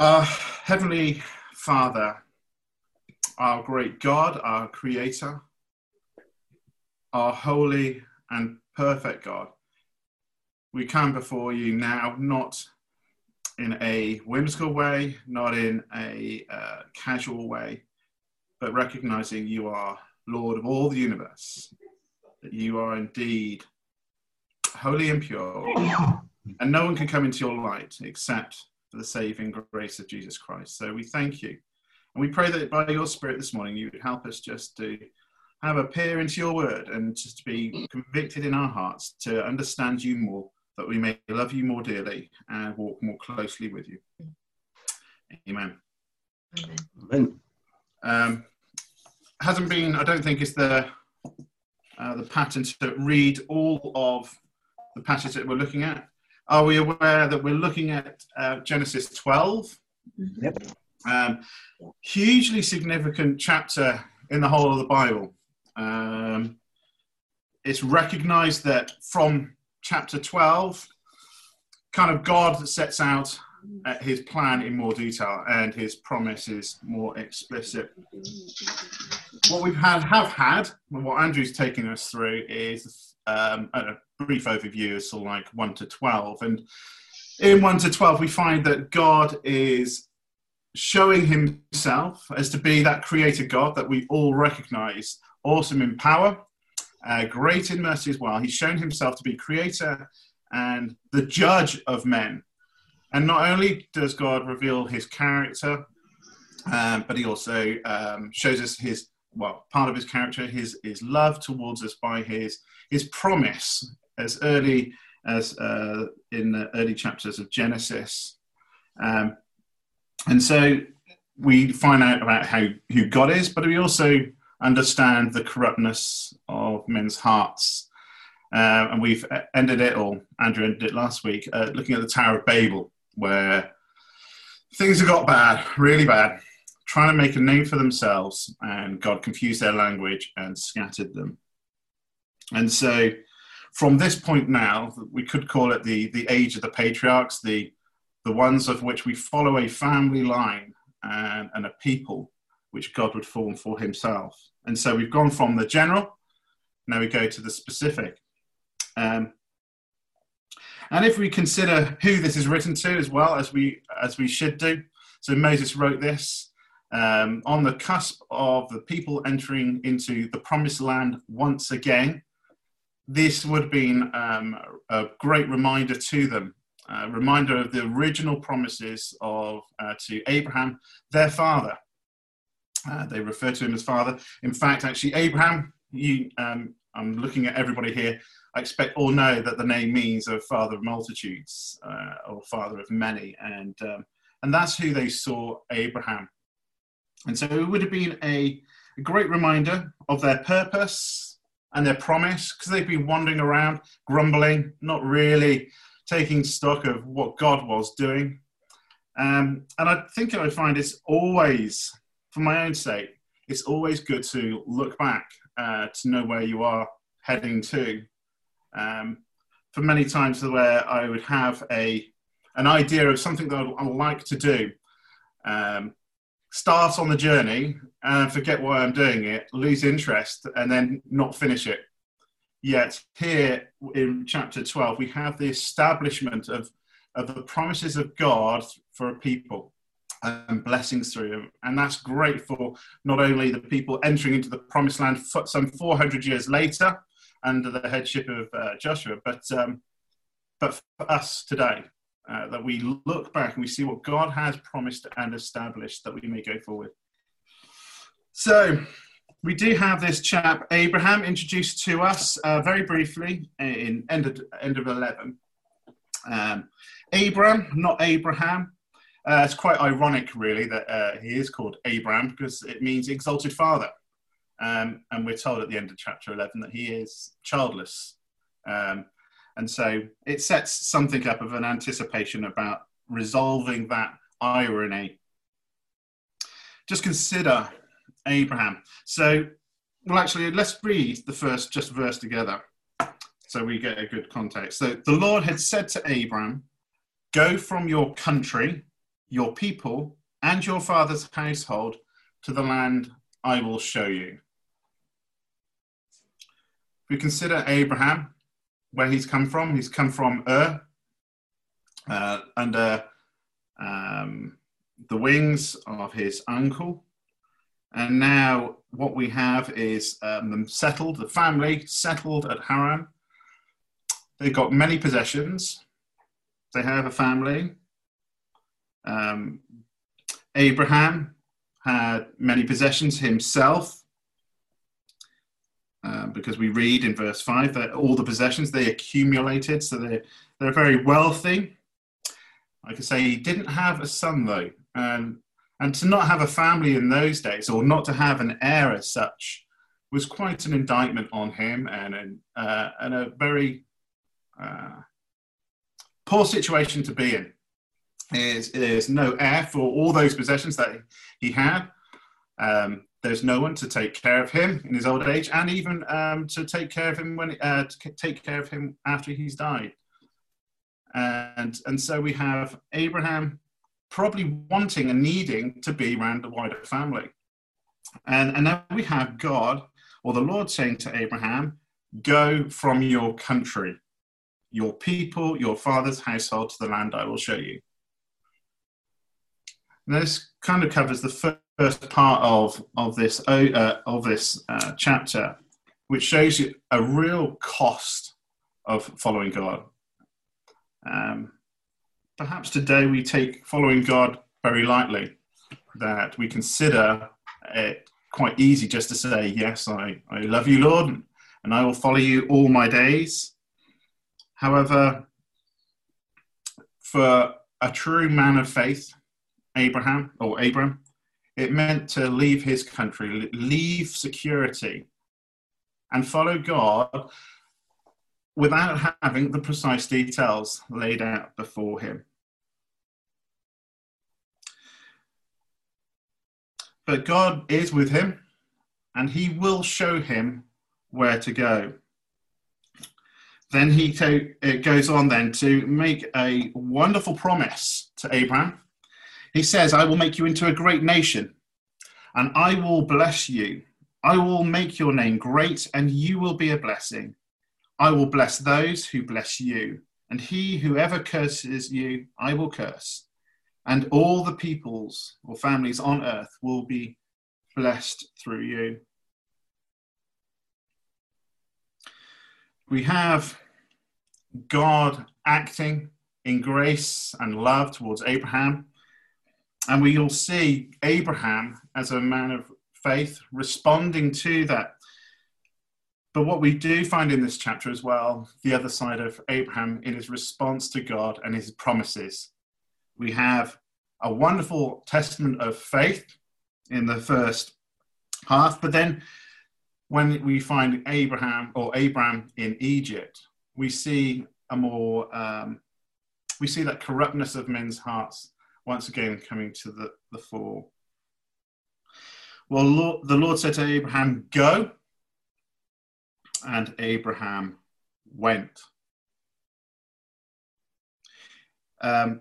Our Heavenly Father, our great God, our Creator, our holy and perfect God, we come before you now not in a whimsical way, not in a uh, casual way, but recognizing you are Lord of all the universe, that you are indeed holy and pure, and no one can come into your light except for the saving grace of Jesus Christ. So we thank you. And we pray that by your Spirit this morning, you would help us just to have a peer into your word and just to be convicted in our hearts to understand you more, that we may love you more dearly and walk more closely with you. Amen. Amen. Um, hasn't been, I don't think, is the uh, the pattern to read all of the passage that we're looking at. Are we aware that we're looking at uh, Genesis 12? Yep. Um, hugely significant chapter in the whole of the Bible. Um, it's recognized that from chapter 12, kind of God that sets out uh, his plan in more detail and his promise is more explicit. What we've had, have had, and what Andrew's taking us through is um, a brief overview of of like 1 to 12. And in 1 to 12, we find that God is showing himself as to be that creator God that we all recognize, awesome in power, uh, great in mercy as well. He's shown himself to be creator and the judge of men. And not only does God reveal his character, um, but he also um, shows us his well, part of his character, his his love towards us by his his promise as early as uh, in the early chapters of Genesis. Um, and so we find out about how who God is, but we also understand the corruptness of men's hearts. Uh, and we've ended it, or Andrew ended it last week, uh, looking at the Tower of Babel, where things have got bad, really bad, trying to make a name for themselves, and God confused their language and scattered them. And so from this point now, we could call it the, the age of the patriarchs, the, the ones of which we follow a family line and, and a people which God would form for himself. And so we've gone from the general, now we go to the specific. Um, and if we consider who this is written to as well as we as we should do, so Moses wrote this um, on the cusp of the people entering into the promised land once again this would have been um, a great reminder to them, a reminder of the original promises of uh, to Abraham, their father. Uh, they refer to him as father. In fact, actually, Abraham, you, um, I'm looking at everybody here. Expect all know that the name means a father of multitudes uh, or father of many, and um, and that's who they saw Abraham. And so it would have been a, a great reminder of their purpose, and their promise because they've been wandering around, grumbling, not really taking stock of what God was doing. Um, and I think I find it's always, for my own sake, it's always good to look back uh, to know where you are heading to. Um, for many times where I would have a an idea of something that I'd, I'd like to do, um, start on the journey and forget why I'm doing it, lose interest, and then not finish it. Yet here in chapter 12, we have the establishment of, of the promises of God for a people and blessings through them. And that's great for not only the people entering into the promised land some 400 years later under the headship of uh, Joshua, but, um, but for us today uh, that we look back and we see what God has promised and established that we may go forward. So, we do have this chap Abraham introduced to us uh, very briefly in end of, end of 11. Um, Abram, not Abraham. Uh, it's quite ironic, really, that uh, he is called Abraham because it means exalted father. Um, and we're told at the end of chapter 11 that he is childless. Um, and so it sets something up of an anticipation about resolving that irony. Just consider Abraham. So, well, actually, let's read the first just verse together so we get a good context. So, the Lord had said to Abraham, Go from your country your people, and your father's household to the land I will show you. If we consider Abraham, where he's come from, he's come from Ur, uh, under um, the wings of his uncle. And now what we have is um, them settled, the family settled at Haran. They've got many possessions. They have a family. Um, Abraham had many possessions himself, uh, because we read in verse 5 that all the possessions they accumulated, so they're, they're very wealthy. I say he didn't have a son though, and and to not have a family in those days, or not to have an heir as such, was quite an indictment on him, and an, uh, and a very uh, poor situation to be in. Is there's no heir for all those possessions that he had. Um, there's no one to take care of him in his old age, and even um, to take care of him when uh, to take care of him after he's died. And and so we have Abraham probably wanting and needing to be around the wider family, and and then we have God or the Lord saying to Abraham, "Go from your country, your people, your father's household to the land I will show you." And this kind of covers the first part of of this uh, of this uh, chapter, which shows you a real cost of following God. Um, perhaps today we take following God very lightly, that we consider it quite easy just to say, Yes, I, I love you, Lord, and I will follow you all my days. However, for a true man of faith, Abraham or Abram, it meant to leave his country, leave security, and follow God without having the precise details laid out before him. But God is with him, and he will show him where to go. Then he it goes on then to make a wonderful promise to Abraham he says, I will make you into a great nation, and I will bless you. I will make your name great, and you will be a blessing. I will bless those who bless you, and he who ever curses you, I will curse. And all the peoples or families on earth will be blessed through you. We have God acting in grace and love towards Abraham and we will see Abraham as a man of faith responding to that. But what we do find in this chapter as well, the other side of Abraham in his response to God and his promises. We have a wonderful testament of faith in the first half, but then when we find Abraham or Abraham in Egypt, we see a more um, we see that corruptness of men's hearts once again coming to the, the fore. Well, Lord, the Lord said to Abraham, Go. And Abraham went. Um,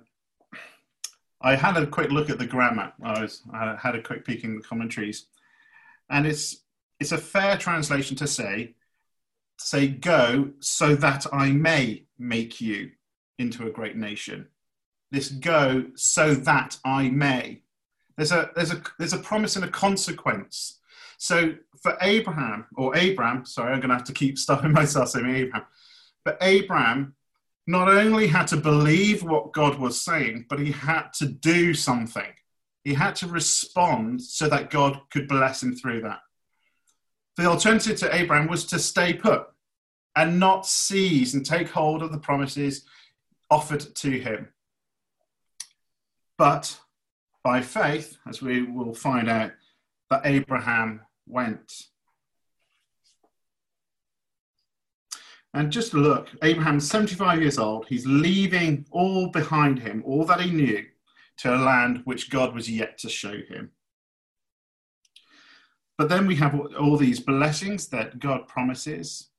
I had a quick look at the grammar. I, was, I had a quick peek in the commentaries, and it's it's a fair translation to say, say go so that I may make you into a great nation this go so that I may. There's a there's a there's a promise and a consequence. So for Abraham or Abram, sorry, I'm going to have to keep stopping myself saying Abraham. But Abraham not only had to believe what God was saying, but he had to do something. He had to respond so that God could bless him through that. The alternative to Abraham was to stay put and not seize and take hold of the promises offered to him. But by faith, as we will find out, that Abraham went. And just look, Abraham's 75 years old. He's leaving all behind him, all that he knew, to a land which God was yet to show him. But then we have all these blessings that God promises.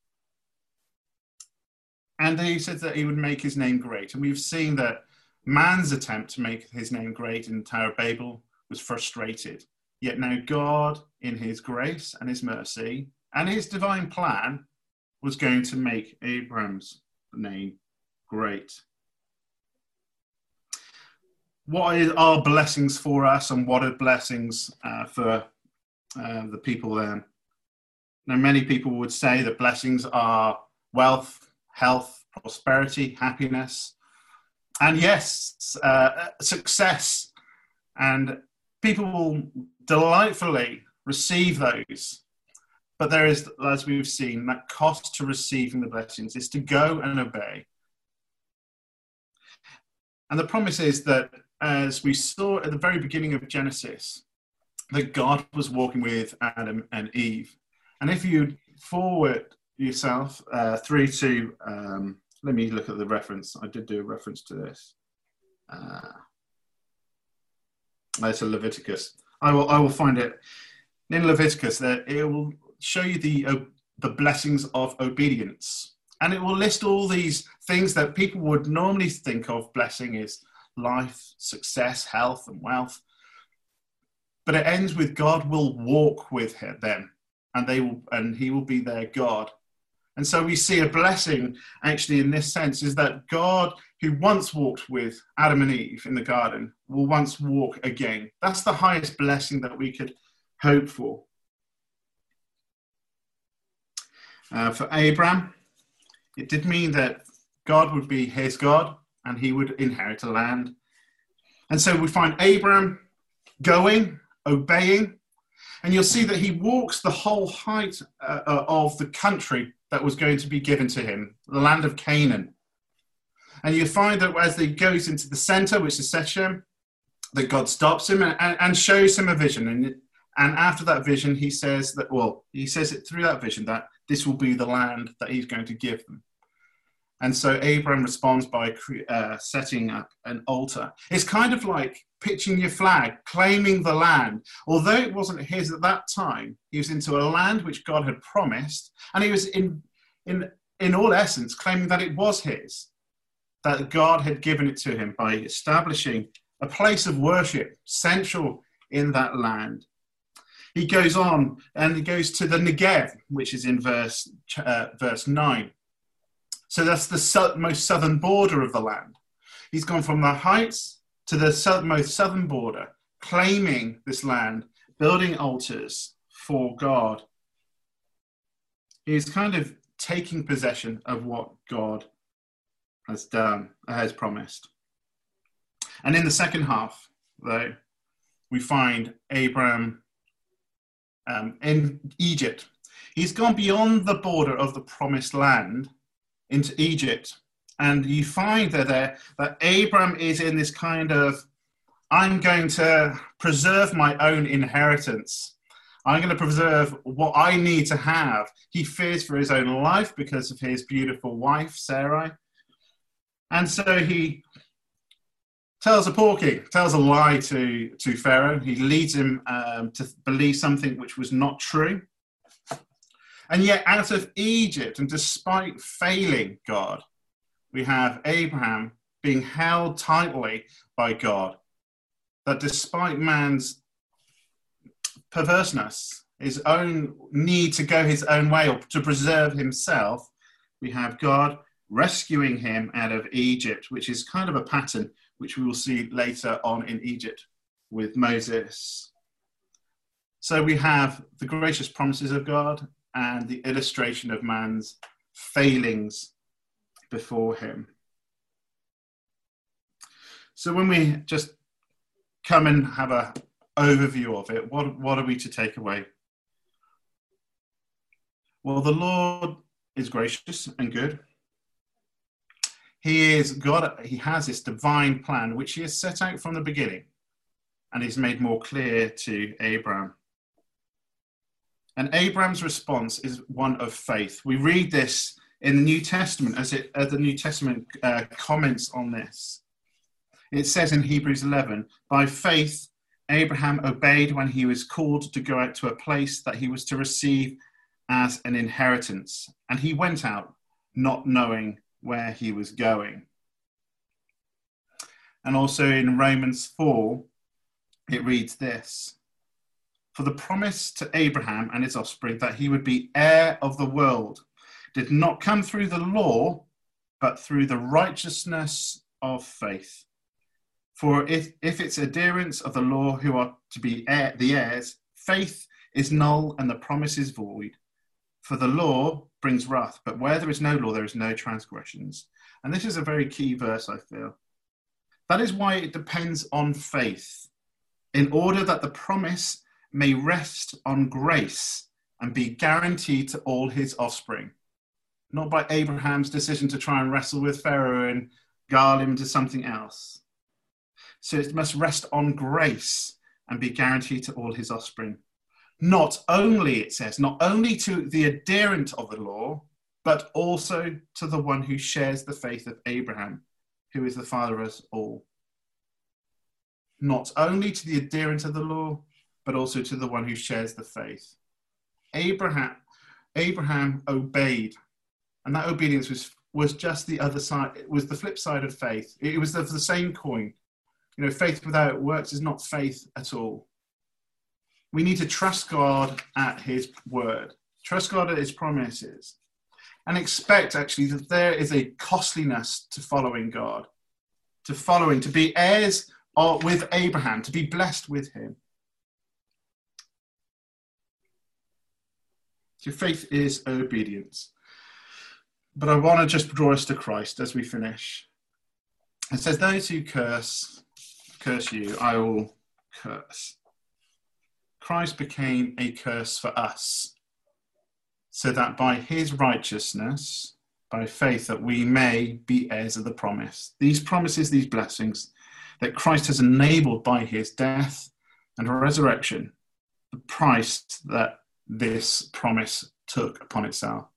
And he said that he would make his name great. And we've seen that Man's attempt to make his name great in the Tower of Babel was frustrated. Yet now God, in his grace and his mercy and his divine plan, was going to make Abram's name great. What are blessings for us and what are blessings uh, for uh, the people then? Now, many people would say that blessings are wealth, health, prosperity, happiness, and yes, uh, success. And people will delightfully receive those. But there is, as we've seen, that cost to receiving the blessings is to go and obey. And the promise is that, as we saw at the very beginning of Genesis, that God was walking with Adam and Eve. And if you forward yourself uh, through to, um, let me look at the reference. I did do a reference to this. Uh, it's a Leviticus. I will, I will find it in Leviticus. That it will show you the uh, the blessings of obedience, and it will list all these things that people would normally think of blessing is life, success, health, and wealth. But it ends with God will walk with them, and they will, and He will be their God. And so we see a blessing actually in this sense is that God, who once walked with Adam and Eve in the garden, will once walk again. That's the highest blessing that we could hope for. Uh, for Abraham, it did mean that God would be his God and he would inherit a land. And so we find Abraham going, obeying, and you'll see that he walks the whole height uh, uh of the country that was going to be given to him, the land of Canaan. And you find that as he goes into the center, which is Shechem, that God stops him and, and, shows him a vision. And, and after that vision, he says that, well, he says it through that vision that this will be the land that he's going to give them. And so Abraham responds by uh, setting up an altar. It's kind of like pitching your flag, claiming the land. Although it wasn't his at that time, he was into a land which God had promised, and he was in, in, in all essence claiming that it was his, that God had given it to him by establishing a place of worship central in that land. He goes on and he goes to the Negev, which is in verse, uh, verse 9 so that's the most southern border of the land. He's gone from the heights to the most southern border, claiming this land, building altars for God. He's kind of taking possession of what God has done, has promised. And in the second half, though, we find Abraham um, in Egypt. He's gone beyond the border of the promised land into Egypt. And you find that there that Abram is in this kind of I'm going to preserve my own inheritance. I'm going to preserve what I need to have. He fears for his own life because of his beautiful wife, Sarai. And so he tells a porky, tells a lie to, to Pharaoh. He leads him um, to believe something which was not true. And yet, out of Egypt, and despite failing God, we have Abraham being held tightly by God. That despite man's perverseness, his own need to go his own way or to preserve himself, we have God rescuing him out of Egypt, which is kind of a pattern which we will see later on in Egypt with Moses. So we have the gracious promises of God and the illustration of man's failings before him. So when we just come and have a overview of it, what, what are we to take away? Well, the Lord is gracious and good. He is God, he has this divine plan which he has set out from the beginning and he's made more clear to Abraham. And Abraham's response is one of faith. We read this in the New Testament as, it, as the New Testament uh, comments on this. It says in Hebrews 11, by faith, Abraham obeyed when he was called to go out to a place that he was to receive as an inheritance. And he went out not knowing where he was going. And also in Romans 4, it reads this For the promise to Abraham and his offspring that he would be heir of the world did not come through the law, but through the righteousness of faith. For if, if it's adherents of the law who are to be heir, the heirs, faith is null and the promise is void. For the law brings wrath, but where there is no law, there is no transgressions. And this is a very key verse, I feel. That is why it depends on faith, in order that the promise may rest on grace and be guaranteed to all his offspring. Not by Abraham's decision to try and wrestle with Pharaoh and guard him to something else. So it must rest on grace and be guaranteed to all his offspring. Not only, it says, not only to the adherent of the law, but also to the one who shares the faith of Abraham, who is the father of us all. Not only to the adherent of the law, but also to the one who shares the faith. Abraham, Abraham obeyed, and that obedience was, was just the other side, it was the flip side of faith. It was the, the same coin. You know, faith without works is not faith at all. We need to trust God at His word, trust God at His promises, and expect actually that there is a costliness to following God, to following, to be heirs with Abraham, to be blessed with him. So faith is obedience. But I want to just draw us to Christ as we finish. It says, Those who curse, curse you, I will curse. Christ became a curse for us, so that by his righteousness, by faith, that we may be heirs of the promise. These promises, these blessings that Christ has enabled by his death and resurrection, the price that this promise took upon itself.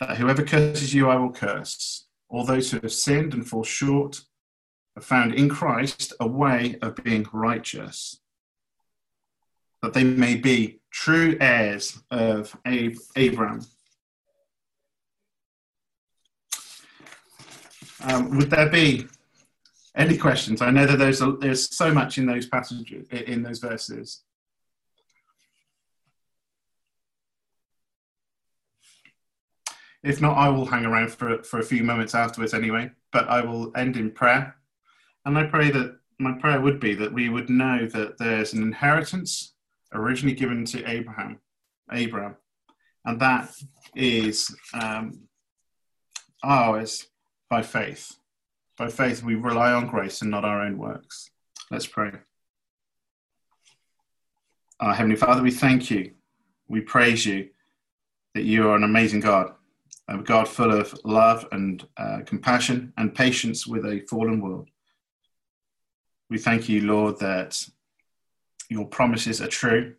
That whoever curses you, I will curse. All those who have sinned and fall short have found in Christ a way of being righteous that they may be true heirs of Abraham. Um, would there be any questions? I know that there's a, there's so much in those passages in those verses. If not, I will hang around for for a few moments afterwards anyway. But I will end in prayer, and I pray that my prayer would be that we would know that there's an inheritance originally given to Abraham, Abraham, and that is um, ours by faith. By faith, we rely on grace and not our own works. Let's pray. Our Heavenly Father, we thank you. We praise you that you are an amazing God, God full of love and uh, compassion and patience with a fallen world. We thank you, Lord, that your promises are true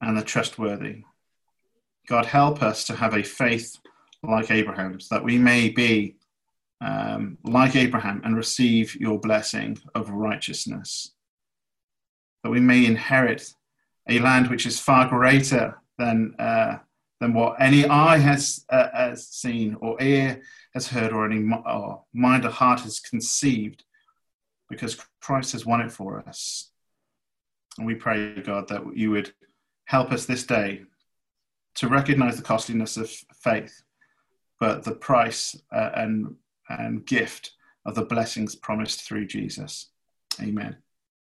and are trustworthy. God, help us to have a faith like Abraham's, that we may be um, like Abraham and receive your blessing of righteousness, that we may inherit a land which is far greater than, uh, than what any eye has, uh, has seen, or ear has heard, or any or mind or heart has conceived, because Christ has won it for us. And we pray, God, that you would help us this day to recognize the costliness of faith, but the price uh, and, and gift of the blessings promised through Jesus. Amen.